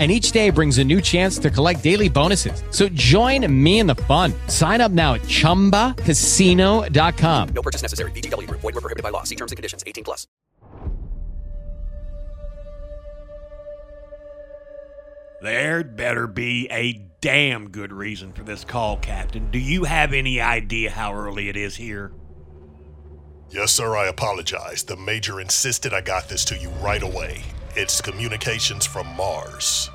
And each day brings a new chance to collect daily bonuses. So join me in the fun. Sign up now at chumbacasino.com. No purchase necessary. VGW Group. Void were prohibited by law. See terms and conditions. 18 plus. There'd better be a damn good reason for this call, Captain. Do you have any idea how early it is here? Yes, sir, I apologize. The Major insisted I got this to you right away. It's communications from Mars.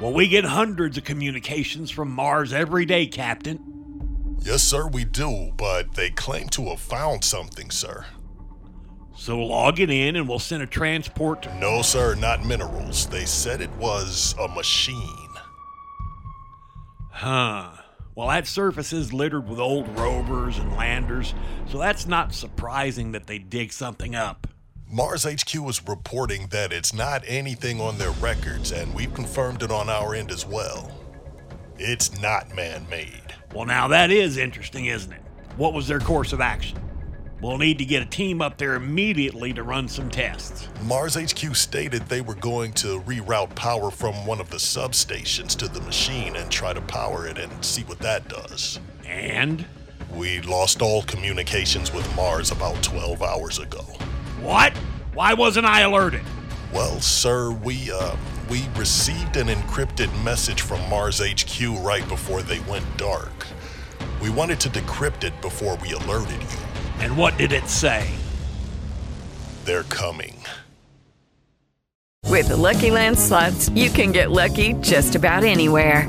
Well, we get hundreds of communications from Mars every day, Captain. Yes, sir, we do, but they claim to have found something, sir. So log it in and we'll send a transport to. No, sir, not minerals. They said it was a machine. Huh. Well, that surface is littered with old rovers and landers, so that's not surprising that they dig something up. Mars HQ is reporting that it's not anything on their records, and we've confirmed it on our end as well. It's not man made. Well, now that is interesting, isn't it? What was their course of action? We'll need to get a team up there immediately to run some tests. Mars HQ stated they were going to reroute power from one of the substations to the machine and try to power it and see what that does. And? We lost all communications with Mars about 12 hours ago. What? Why wasn't I alerted? Well, sir, we uh we received an encrypted message from Mars HQ right before they went dark. We wanted to decrypt it before we alerted you. And what did it say? They're coming. With the Lucky Land slots, you can get lucky just about anywhere.